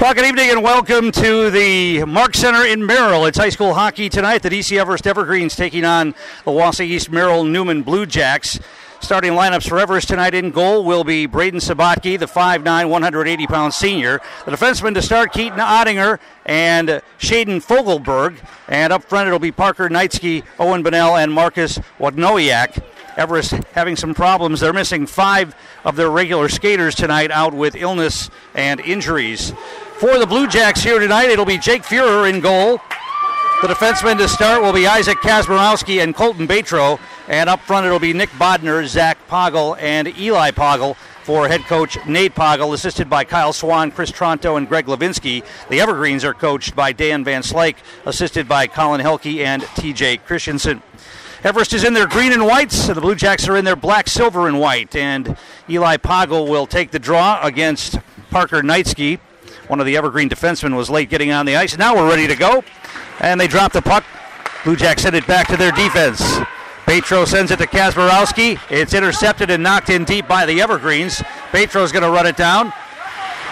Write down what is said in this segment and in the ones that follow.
Well, good evening and welcome to the Mark Center in Merrill. It's high school hockey tonight. The DC Everest Evergreens taking on the Wausau East Merrill Newman Blue Jacks. Starting lineups for Everest tonight in goal will be Braden Sabatke, the 5'9", 180 pound senior. The defenseman to start, Keaton Ottinger and Shaden Fogelberg. And up front it'll be Parker Knightsky, Owen Bennell, and Marcus Wagnoyak. Everest having some problems. They're missing five of their regular skaters tonight out with illness and injuries. For the Blue Jacks here tonight, it'll be Jake Fuhrer in goal. The defensemen to start will be Isaac Kazmarowski and Colton Batro. And up front, it'll be Nick Bodner, Zach Poggle, and Eli Poggle for head coach Nate Poggle, assisted by Kyle Swan, Chris Tronto, and Greg Levinsky. The Evergreens are coached by Dan Van Slyke, assisted by Colin Helke and TJ Christensen. Everest is in their green and whites, and the Blue Jacks are in their black, silver, and white. And Eli Poggle will take the draw against Parker Knightsky. One of the Evergreen defensemen was late getting on the ice. Now we're ready to go. And they drop the puck. Blue Jacks send it back to their defense. Batro sends it to Kazmarowski. It's intercepted and knocked in deep by the Evergreens. Batro's going to run it down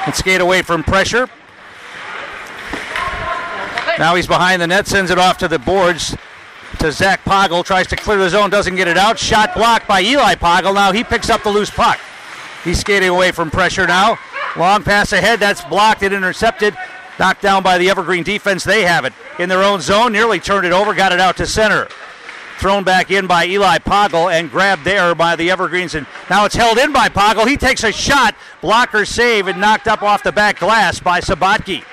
and skate away from pressure. Now he's behind the net, sends it off to the boards to Zach Poggle. Tries to clear the zone, doesn't get it out. Shot blocked by Eli Poggle. Now he picks up the loose puck. He's skating away from pressure now. Long pass ahead. That's blocked and intercepted. Knocked down by the Evergreen defense. They have it in their own zone. Nearly turned it over. Got it out to center. Thrown back in by Eli Poggle and grabbed there by the Evergreens. And now it's held in by Poggle. He takes a shot. Blocker save and knocked up off the back glass by Sabatke.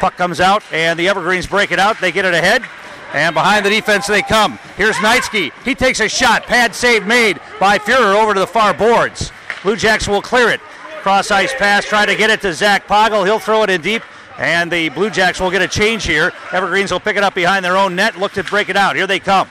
Puck comes out and the Evergreens break it out. They get it ahead. And behind the defense they come. Here's Knightsky. He takes a shot. Pad save made by Fuhrer over to the far boards. Blue Jacks will clear it. Cross ice pass. Try to get it to Zach Poggle. He'll throw it in deep. And the Blue Jacks will get a change here. Evergreens will pick it up behind their own net. Look to break it out. Here they come.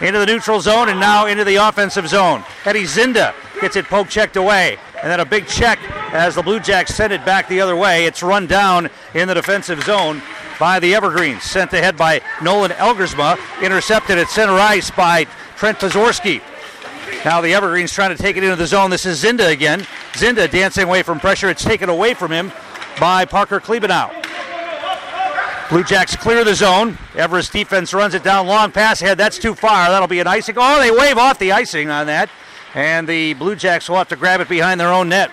Into the neutral zone and now into the offensive zone. Eddie Zinda gets it poke checked away. And then a big check as the Blue Jacks send it back the other way. It's run down in the defensive zone by the Evergreens. Sent ahead by Nolan Elgersma. Intercepted at center ice by Trent Pazorski. Now the Evergreens trying to take it into the zone. This is Zinda again. Zinda dancing away from pressure. It's taken away from him by Parker Klebenow. Blue Jacks clear the zone. Everest defense runs it down. Long pass ahead. That's too far. That'll be an icing. Oh, they wave off the icing on that. And the Blue Jacks will have to grab it behind their own net.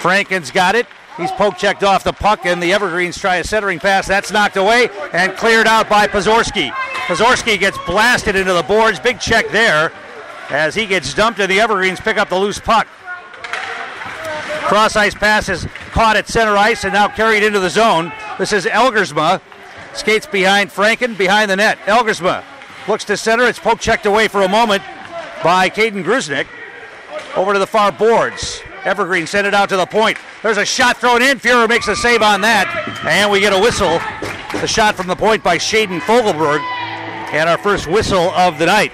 Franken's got it. He's poke checked off the puck, and the Evergreens try a centering pass. That's knocked away and cleared out by Pazorski. Pazorski gets blasted into the boards. Big check there as he gets dumped, and the Evergreens pick up the loose puck. Cross ice pass is caught at center ice and now carried into the zone. This is Elgersma. Skates behind Franken, behind the net. Elgersma looks to center. It's poke checked away for a moment by Caden Grusnick. Over to the far boards. Evergreen sent it out to the point. There's a shot thrown in. Fuhrer makes a save on that. And we get a whistle. The shot from the point by Shaden Fogelberg. And our first whistle of the night.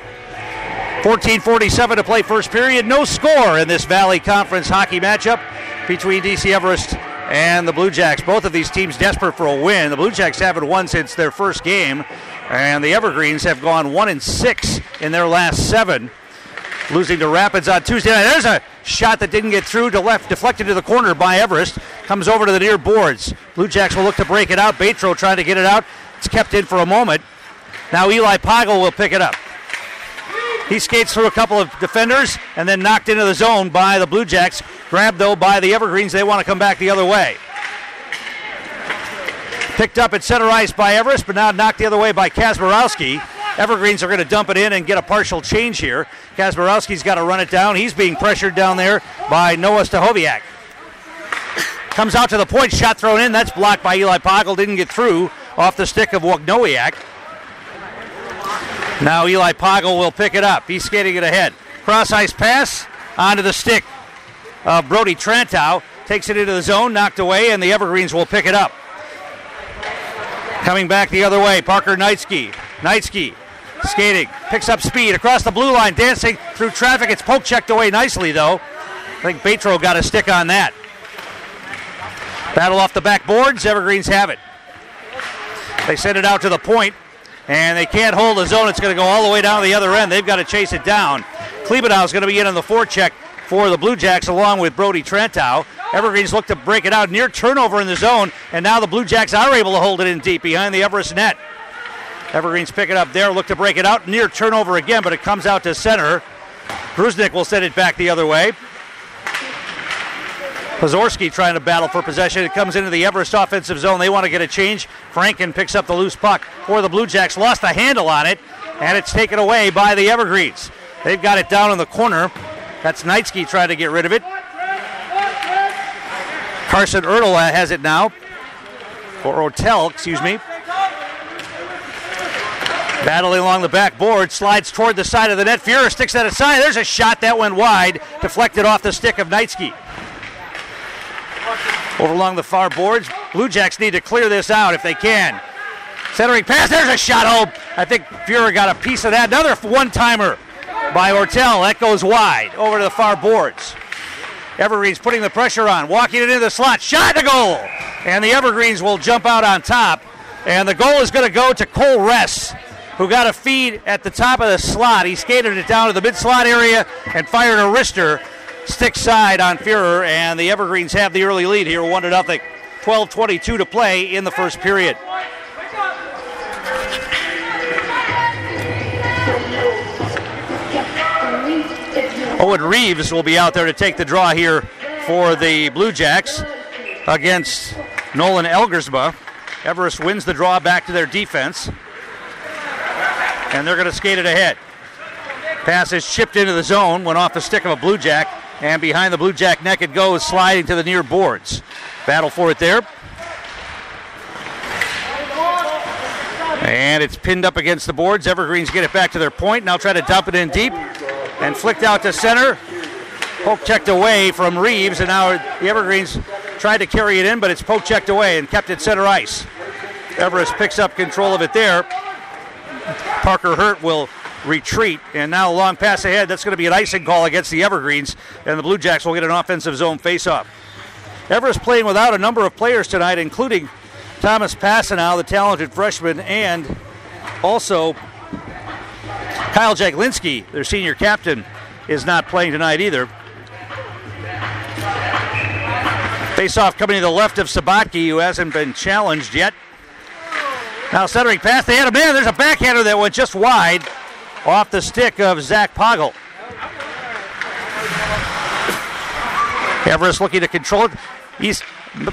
14:47 to play first period. No score in this Valley Conference hockey matchup between DC Everest and the Blue Jacks. Both of these teams desperate for a win. The Blue Jacks haven't won since their first game, and the Evergreens have gone one and six in their last seven, losing to Rapids on Tuesday night. There's a shot that didn't get through to left, deflected to the corner by Everest. Comes over to the near boards. Blue Jacks will look to break it out. Batro trying to get it out. It's kept in for a moment. Now Eli Poggle will pick it up. He skates through a couple of defenders and then knocked into the zone by the Blue Jacks. Grabbed though by the Evergreens. They want to come back the other way. Picked up at center ice by Everest, but now knocked the other way by Kazmarowski. Evergreens are going to dump it in and get a partial change here. Kazmarowski's got to run it down. He's being pressured down there by Noah Stahoviak. Comes out to the point, shot thrown in. That's blocked by Eli Poggle. Didn't get through off the stick of Wagnowiak. Now Eli Poggle will pick it up. He's skating it ahead. Cross ice pass onto the stick Brody Trantow. Takes it into the zone, knocked away, and the Evergreens will pick it up. Coming back the other way, Parker Knightsky. Knightsky skating, picks up speed across the blue line, dancing through traffic. It's poke checked away nicely, though. I think Batro got a stick on that. Battle off the back boards. Evergreens have it. They send it out to the point, and they can't hold the zone. It's going to go all the way down to the other end. They've got to chase it down. Klebenow is going to be in on the forecheck. for the Blue Jacks along with Brody Trantow. Evergreens look to break it out near turnover in the zone, and now the Blue Jacks are able to hold it in deep behind the Everest net. Evergreens pick it up there, look to break it out near turnover again, but it comes out to center. Grusnick will send it back the other way. Pazorski trying to battle for possession. It comes into the Everest offensive zone. They want to get a change. Franken picks up the loose puck for the Blue Jacks. Lost the handle on it, and it's taken away by the Evergreens. They've got it down in the corner. That's Knightsky trying to get rid of it. Carson Ertl has it now. Or Ortel, excuse me. Battling along the backboard, slides toward the side of the net. Fuhrer sticks that aside. There's a shot that went wide, deflected off the stick of Knightsky. Over along the far boards, Blue Jacks need to clear this out if they can. Centering pass, there's a shot home. I think Fuhrer got a piece of that. Another one timer by Ortel. That goes wide over to the far boards. Evergreens putting the pressure on, walking it into the slot, shot to goal. And the Evergreens will jump out on top. And the goal is going to go to Cole Ress, who got a feed at the top of the slot. He skated it down to the mid slot area and fired a wrister stick side on Fuhrer. And the Evergreens have the early lead here, 1 to nothing. 12 22 to play in the first period. Owen Reeves will be out there to take the draw here for the Blue Jacks against Nolan Elgersma. Everest wins the draw back to their defense. And they're going to skate it ahead. Pass is chipped into the zone, went off the stick of a Blue Jack, and behind the Blue Jack neck it goes, sliding to the near boards. Battle for it there. And it's pinned up against the boards. Evergreens get it back to their point. Now try to dump it in deep and flicked out to center. Poke checked away from Reeves, and now the Evergreens tried to carry it in, but it's poke checked away and kept it center ice. Everest picks up control of it there. Parker Hurt will retreat, and now a long pass ahead. That's going to be an icing call against the Evergreens, and the Blue Jacks will get an offensive zone faceoff. Everest playing without a number of players tonight, including Thomas Passanow, the talented freshman, and also Kyle Jaglinski, their senior captain, is not playing tonight either. Face off coming to the left of Sabatke, who hasn't been challenged yet. Now centering pass, they had a man. There's a backhander that went just wide off the stick of Zach Poggle. Everest looking to control it. He's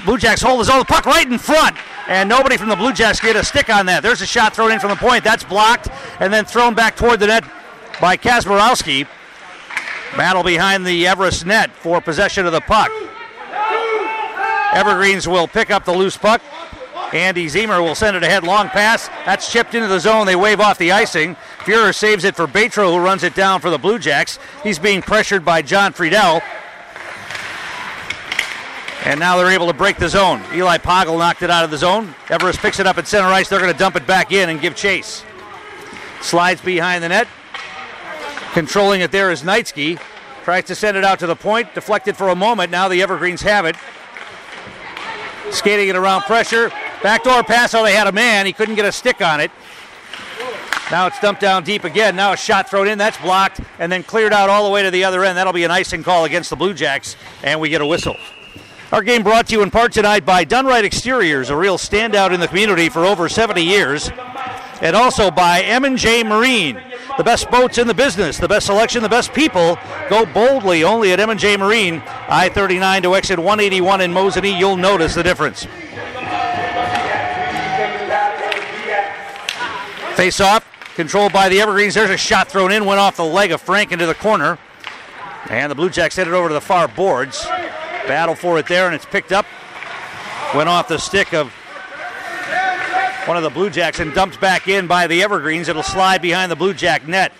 Blue Jacks hold his own The puck right in front, and nobody from the Blue Jacks get a stick on that. There's a shot thrown in from the point. That's blocked, and then thrown back toward the net by Kazmarowski. Battle behind the Everest net for possession of the puck. Evergreens will pick up the loose puck. Andy Zemer will send it ahead. Long pass. That's chipped into the zone. They wave off the icing. Fuhrer saves it for Batro, who runs it down for the Blue Jacks. He's being pressured by John Friedel. And now they're able to break the zone. Eli Poggle knocked it out of the zone. Everest picks it up at center ice. They're going to dump it back in and give chase. Slides behind the net. Controlling it there is Knightsky. Tries to send it out to the point. Deflected for a moment. Now the Evergreens have it. Skating it around pressure. Backdoor pass. Oh, they had a man. He couldn't get a stick on it. Now it's dumped down deep again. Now a shot thrown in. That's blocked and then cleared out all the way to the other end. That'll be an icing call against the Blue Jacks. And we get a whistle. Our game brought to you in part tonight by Dunright Exteriors, a real standout in the community for over 70 years. And also by M&J Marine, the best boats in the business, the best selection, the best people. Go boldly only at M&J Marine, I-39 to exit 181 in Mosinee. You'll notice the difference. Face off, controlled by the Evergreens. There's a shot thrown in, went off the leg of Frank into the corner. And the Blue Jacks headed over to the far boards. Battle for it there, and it's picked up. Went off the stick of one of the Blue Jacks and dumped back in by the Evergreens. It'll slide behind the Blue Jack net.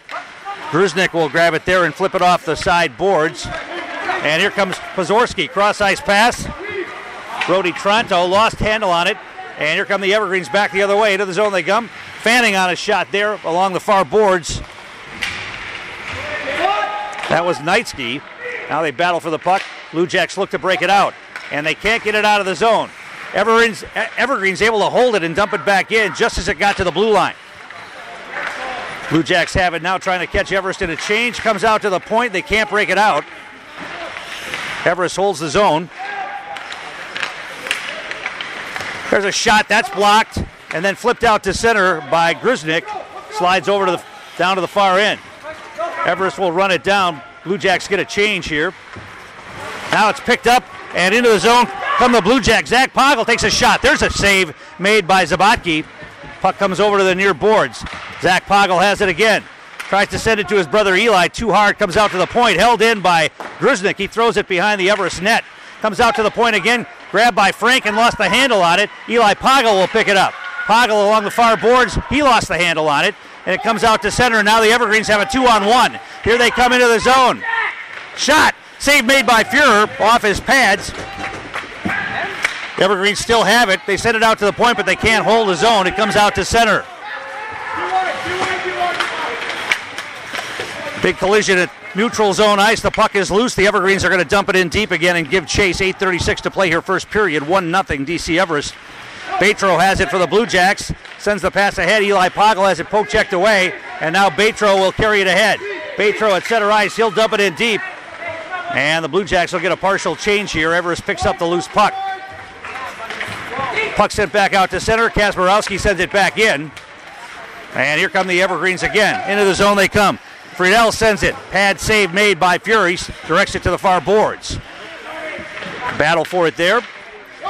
Grusnick will grab it there and flip it off the side boards. And here comes Pazorski. Cross ice pass. Brody Trantow lost handle on it. And here come the Evergreens back the other way. Into the zone they come. Fanning on a shot there along the far boards. That was Knightsky. Now they battle for the puck. Blue Jacks look to break it out, and they can't get it out of the zone. Evergreens, Evergreen's able to hold it and dump it back in just as it got to the blue line. Blue Jacks have it now, trying to catch Everest in a change. Comes out to the point. They can't break it out. Everest holds the zone. There's a shot that's blocked and then flipped out to center by Grusnick. Slides over to the down to the far end. Everest will run it down. Blue Jacks get a change here. Now it's picked up and into the zone come the Blue Jacks. Zach Poggle takes a shot. There's a save made by Sabatke. Puck comes over to the near boards. Zach Poggle has it again. Tries to send it to his brother Eli. Too hard. Comes out to the point. Held in by Grusnick. He throws it behind the Everest net. Comes out to the point again. Grabbed by Frank and lost the handle on it. Eli Poggle will pick it up. Poggle along the far boards. He lost the handle on it. And it comes out to center. And now the Evergreens have a two on one. Here they come into the zone. Shot. Save made by Fuhrer off his pads. Evergreens still have it. They send it out to the point, but they can't hold the zone. It comes out to center. Big collision at neutral zone ice. The puck is loose. The Evergreens are going to dump it in deep again and give chase. 8.36 to play here, first period. 1 0 DC Everest. Batro has it for the Blue Jacks. Sends the pass ahead. Eli Poggle has it poke checked away. And now Batro will carry it ahead. Batro at center ice. He'll dump it in deep. And the Blue Jacks will get a partial change here. Everest picks up the loose puck. Puck sent back out to center. Kazmarowski sends it back in. And here come the Evergreens again. Into the zone they come. Friedel sends it. Pad save made by Furies. Directs it to the far boards. Battle for it there.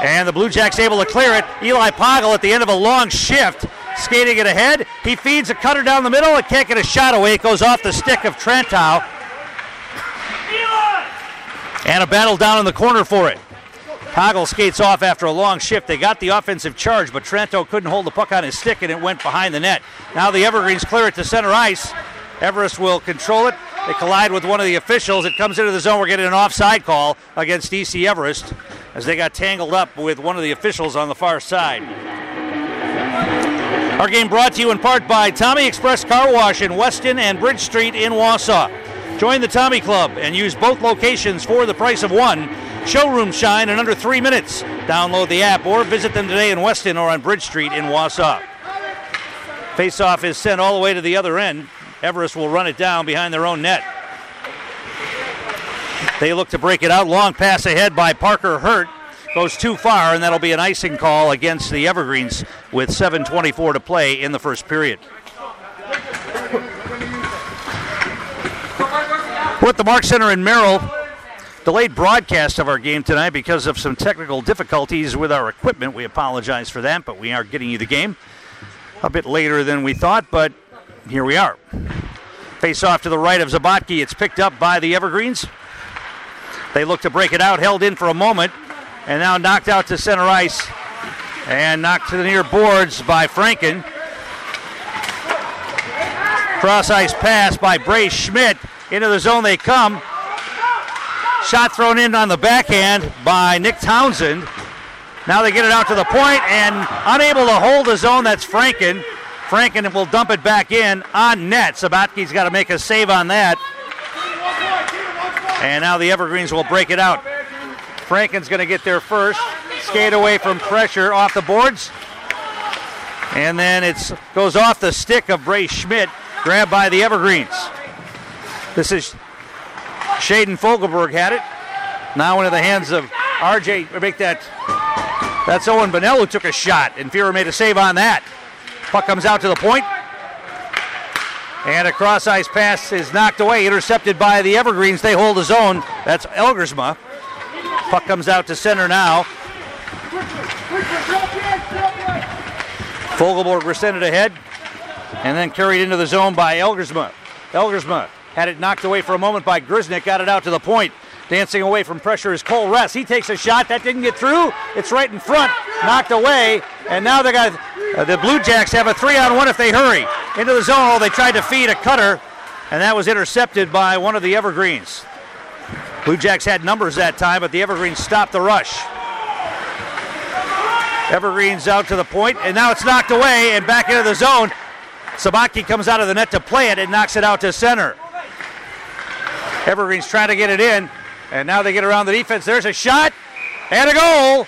And the Blue Jacks able to clear it. Eli Poggle at the end of a long shift. Skating it ahead. He feeds a cutter down the middle. It can't get a shot away. It goes off the stick of Trantow. And a battle down in the corner for it. Poggle skates off after a long shift. They got the offensive charge, but Trantow couldn't hold the puck on his stick and it went behind the net. Now the Evergreens clear it to center ice. Everest will control it. They collide with one of the officials. It comes into the zone. We're getting an offside call against DC Everest as they got tangled up with one of the officials on the far side. Our game brought to you in part by Tommy Express Car Wash in Weston and Bridge Street in Wausau. Join the Tommy Club and use both locations for the price of one. Showroom shine in under three minutes. Download the app or visit them today in Weston or on Bridge Street in Wausau. Faceoff is sent all the way to the other end. Everest will run it down behind their own net. They look to break it out. Long pass ahead by Parker Hurt. Goes too far, and that'll be an icing call against the Evergreens with 7.24 to play in the first period. We're at the Mark Center in Merrill. Delayed broadcast of our game tonight because of some technical difficulties with our equipment. We apologize for that, but we are getting you the game a bit later than we thought, but here we are. Face off to the right of Sabatke. It's picked up by the Evergreens. They look to break it out, held in for a moment, and now knocked out to center ice and knocked to the near boards by Franken. Cross ice pass by Bray Schmidt. Into the zone they come. Shot thrown in on the backhand by Nick Townsend. Now they get it out to the point and unable to hold the zone. That's Franken. Franken will dump it back in on net. Sabatke's got to make a save on that. And now the Evergreens will break it out. Franken's going to get there first. Skate away from pressure off the boards. And then it goes off the stick of Bray Schmidt, grabbed by the Evergreens. This is Shaden Fogelberg had it. Now into the hands of RJ. Make that. That's Owen Bennell who took a shot, and Fuhrer made a save on that. Puck comes out to the point. And a cross ice pass is knocked away, intercepted by the Evergreens. They hold the zone. That's Elgersma. Puck comes out to center now. Fogelberg sent it ahead and then carried into the zone by Elgersma. Elgersma had it knocked away for a moment by Grusnick, got it out to the point. Dancing away from pressure is Cole Ress. He takes a shot. That didn't get through. It's right in front, knocked away. And now they got uh, the Blue Jacks have a three on one if they hurry. Into the zone. They tried to feed a cutter, and that was intercepted by one of the Evergreens. Blue Jacks had numbers that time, but the Evergreens stopped the rush. Evergreens out to the point, and now it's knocked away and back into the zone. Sabatke comes out of the net to play it and knocks it out to center. Evergreens trying to get it in, and now they get around the defense. There's a shot and a goal.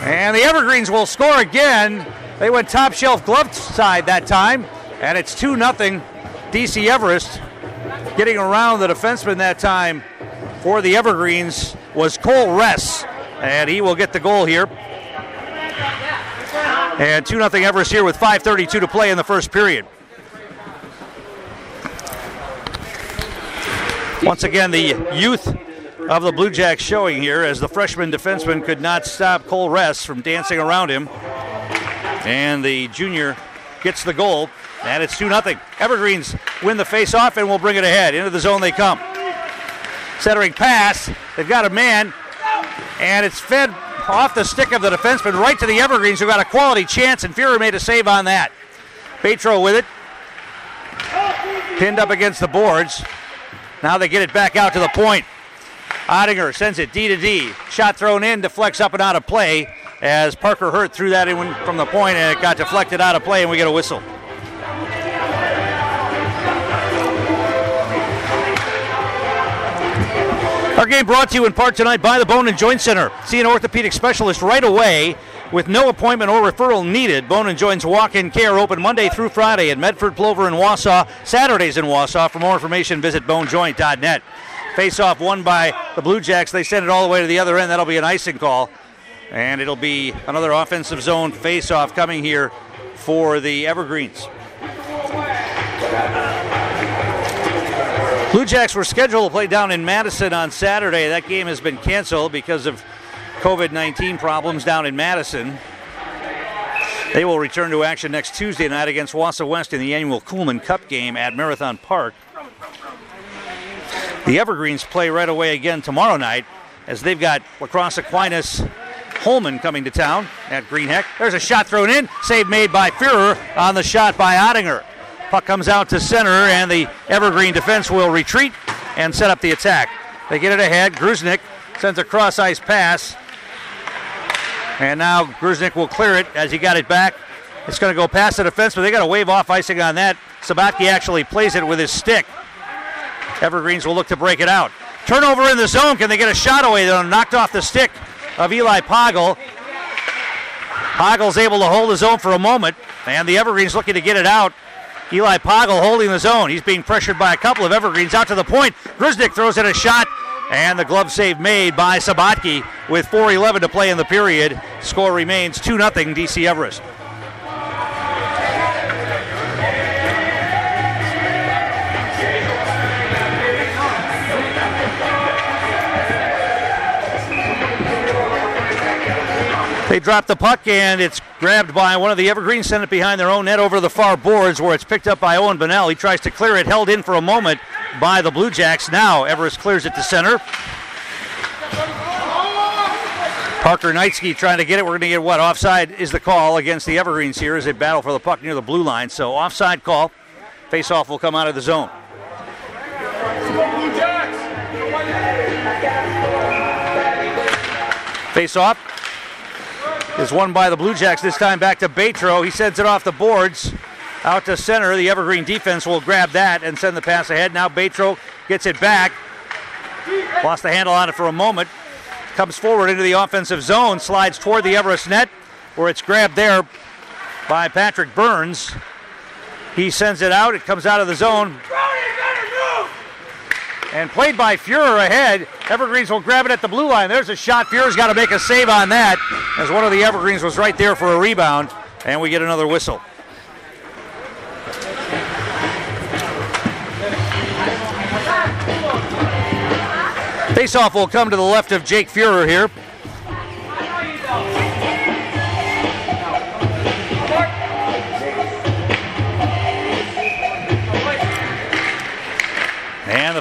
And the Evergreens will score again. They went top shelf glove side that time, and it's 2 0 DC Everest. Getting around the defenseman that time for the Evergreens was Cole Ress, and he will get the goal here. And 2 0 Everest here with 5.32 to play in the first period. Once again, the youth of the Blue Jacks showing here as the freshman defenseman could not stop Cole Ress from dancing around him. And the junior gets the goal, and it's 2 0. Evergreens win the face-off and will bring it ahead. Into the zone they come. Centering pass. They've got a man, and it's fed off the stick of the defenseman right to the Evergreens, who got a quality chance, and Fuhrer made a save on that. Petro with it. Pinned up against the boards. Now they get it back out to the point. Ottinger sends it D to D. Shot thrown in, deflects up and out of play as Parker Hurt threw that in from the point and it got deflected out of play and we get a whistle. Our game brought to you in part tonight by the Bone and Joint Center. See an orthopedic specialist right away with no appointment or referral needed. Bone and Joints walk-in care open Monday through Friday at Medford, Plover, and Wausau. Saturdays in Wausau. For more information, visit bonejoint.net. Face-off won by the Blue Jacks. They send it all the way to the other end. That'll be an icing call. And it'll be another offensive zone face-off coming here for the Evergreens. Blue Jacks were scheduled to play down in Madison on Saturday. That game has been canceled because of COVID 19 problems down in Madison. They will return to action next Tuesday night against Wausau West in the annual Coolman Cup game at Marathon Park. The Evergreens play right away again tomorrow night as they've got Lacrosse Aquinas Holman coming to town at Greenheck. There's a shot thrown in, save made by Fuhrer on the shot by Ottinger. Puck comes out to center, and the Evergreen defense will retreat and set up the attack. They get it ahead. Grusnick sends a cross ice pass. And now Grusnick will clear it as he got it back. It's going to go past the defense, but they got to wave off icing on that. Sabatke actually plays it with his stick. Evergreens will look to break it out. Turnover in the zone. Can they get a shot away? They're knocked off the stick of Eli Poggle. Poggle's able to hold his own for a moment, and the Evergreens looking to get it out. Eli Poggle holding the zone. He's being pressured by a couple of Evergreens out to the point. Grusnick throws in a shot, and the glove save made by Sabatke with 4.11 to play in the period. Score remains 2 0 DC Everest. They drop the puck and it's grabbed by one of the Evergreens, sent it behind their own net over the far boards where it's picked up by Owen Bennell. He tries to clear it, held in for a moment by the Blue Jacks. Now Everest clears it to center. Parker Knightsky trying to get it. We're going to get what? Offside is the call against the Evergreens here as they battle for the puck near the blue line. So offside call. Face off will come out of the zone. Face off is won by the Blue Jacks. This time back to Betro. He sends it off the boards out to center. The Evergreen defense will grab that and send the pass ahead. Now Betro gets it back. Lost the handle on it for a moment. Comes forward into the offensive zone, slides toward the Everest net, where it's grabbed there by Patrick Burns. He sends it out. It comes out of the zone and played by Fuhrer ahead. Evergreens will grab it at the blue line. There's a shot. Fuhrer's got to make a save on that as one of the Evergreens was right there for a rebound, and we get another whistle. Faceoff will come to the left of Jake Fuhrer here.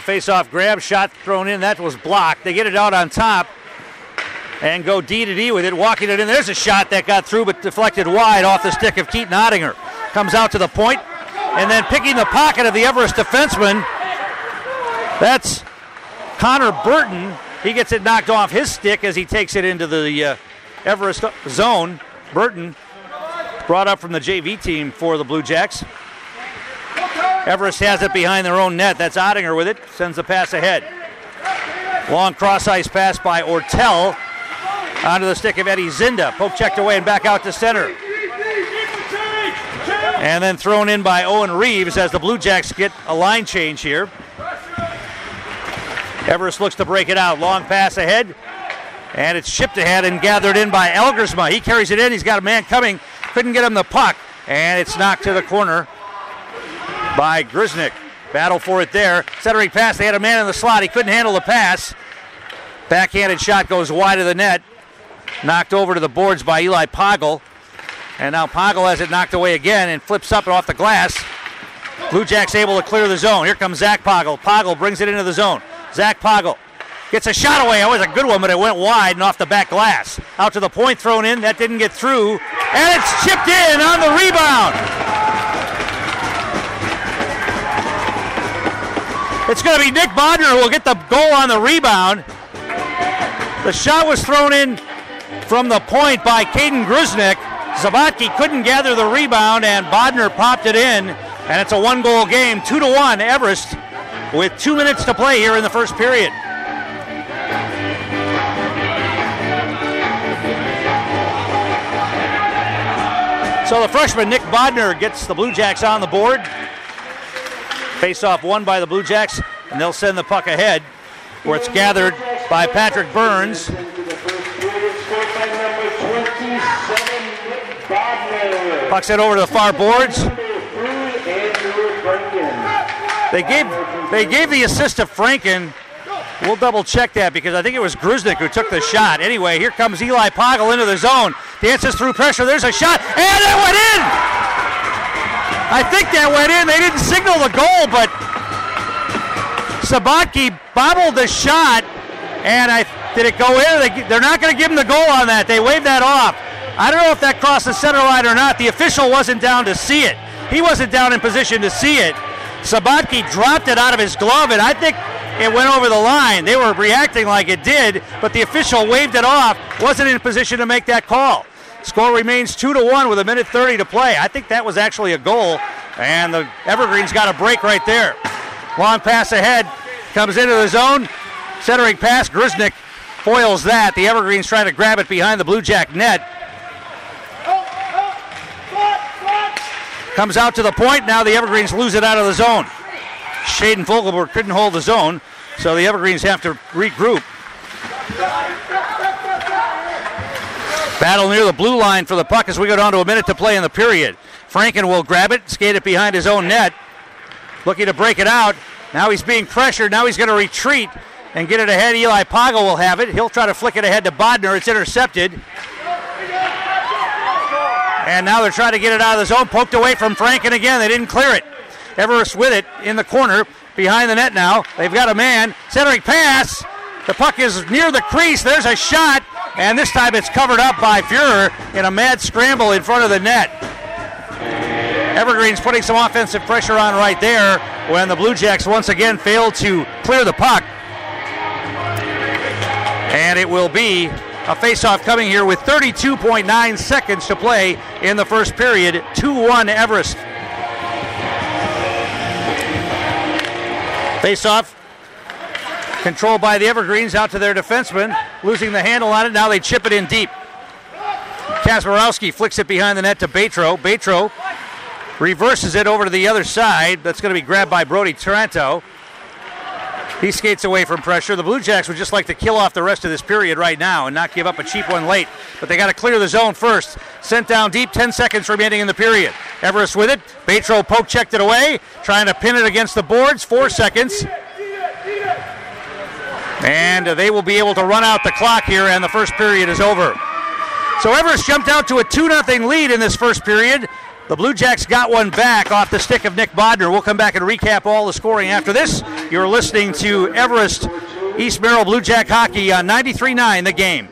Face-off grab shot thrown in. That was blocked. They get it out on top and go D to D with it, walking it in. There's a shot that got through but deflected wide off the stick of Keaton Ottinger. Comes out to the point, and then picking the pocket of the Everest defenseman. That's Connor Burton. He gets it knocked off his stick as he takes it into the uh, Everest zone. Burton brought up from the JV team for the Blue Jacks. Everest has it behind their own net. That's Ottinger with it. Sends the pass ahead. Long cross ice pass by Ortel onto the stick of Eddie Zinda. Poke checked away and back out to center. And then thrown in by Owen Reeves as the Blue Jacks get a line change here. Everest looks to break it out. Long pass ahead. And it's chipped ahead and gathered in by Elgersma. He carries it in. He's got a man coming. Couldn't get him the puck. And it's knocked to the corner by Grusnick. Battle for it there. Centering pass. They had a man in the slot. He couldn't handle the pass. Backhanded shot goes wide of the net. Knocked over to the boards by Eli Poggle. And now Poggle has it knocked away again and flips up and off the glass. Blue Jacks able to clear the zone. Here comes Zach Poggle. Poggle brings it into the zone. Zach Poggle gets a shot away. It was a good one, but it went wide and off the back glass. Out to the point, thrown in. That didn't get through. And it's chipped in on the rebound. It's going to be Nick Bodner who will get the goal on the rebound. The shot was thrown in from the point by Caden Grusnick. Sabatke couldn't gather the rebound, and Bodner popped it in, and it's a one-goal game, two to one. Everest with two minutes to play here in the first period. So the freshman Nick Bodner gets the Blue Jacks on the board. Face off won by the Blue Jacks, and they'll send the puck ahead where it's gathered by Patrick Burns. Puck's it over to the far boards. They gave they gave the assist to Franken. We'll double check that because I think it was Grusnick who took the shot. Anyway, here comes Eli Poggle into the zone. Dances through pressure. There's a shot, and it went in. I think that went in. They didn't signal the goal, but Sabatke bobbled the shot, and I did it go in? They, they're not going to give him the goal on that. They waved that off. I don't know if that crossed the center line or not. The official wasn't down to see it. He wasn't down in position to see it. Sabatke dropped it out of his glove, and I think it went over the line. They were reacting like it did, but the official waved it off. Wasn't in position to make that call. Score remains two to one with a minute 30 to play. I think that was actually a goal, and the Evergreens got a break right there. Long pass ahead, comes into the zone, centering pass. Grusnick foils that. The Evergreens trying to grab it behind the Blue Jack net. Comes out to the point. Now the Evergreens lose it out of the zone. Shaden Fogelberg couldn't hold the zone, so the Evergreens have to regroup. Battle near the blue line for the puck as we go down to a minute to play in the period. Franken will grab it, skate it behind his own net. Looking to break it out. Now he's being pressured. Now he's going to retreat and get it ahead. Eli Poggle will have it. He'll try to flick it ahead to Bodner. It's intercepted. And now they're trying to get it out of the zone. Poked away from Franken again. They didn't clear it. Everest with it in the corner behind the net now. They've got a man. Centering pass. The puck is near the crease. There's a shot. And this time it's covered up by Fuhrer in a mad scramble in front of the net. Evergreen's putting some offensive pressure on right there when the Blue Jacks once again fail to clear the puck. And it will be a faceoff coming here with 32.9 seconds to play in the first period. 2 1 Everest. Faceoff controlled by the Evergreens out to their defenseman, losing the handle on it. Now they chip it in deep. Kazmarowski flicks it behind the net to Batro. Batro reverses it over to the other side. That's going to be grabbed by Brody Trantow. He skates away from pressure. The Blue Jacks would just like to kill off the rest of this period right now and not give up a cheap one late. But they got to clear the zone first. Sent down deep, 10 seconds remaining in the period. Everest with it. Batro poke checked it away, trying to pin it against the boards. Four seconds. And they will be able to run out the clock here, and the first period is over. So Everest jumped out to a 2 0 lead in this first period. The Blue Jacks got one back off the stick of Nick Bodner. We'll come back and recap all the scoring after this. You're listening to Everest East Merrill Blue Jack Hockey on 93.9 The Game.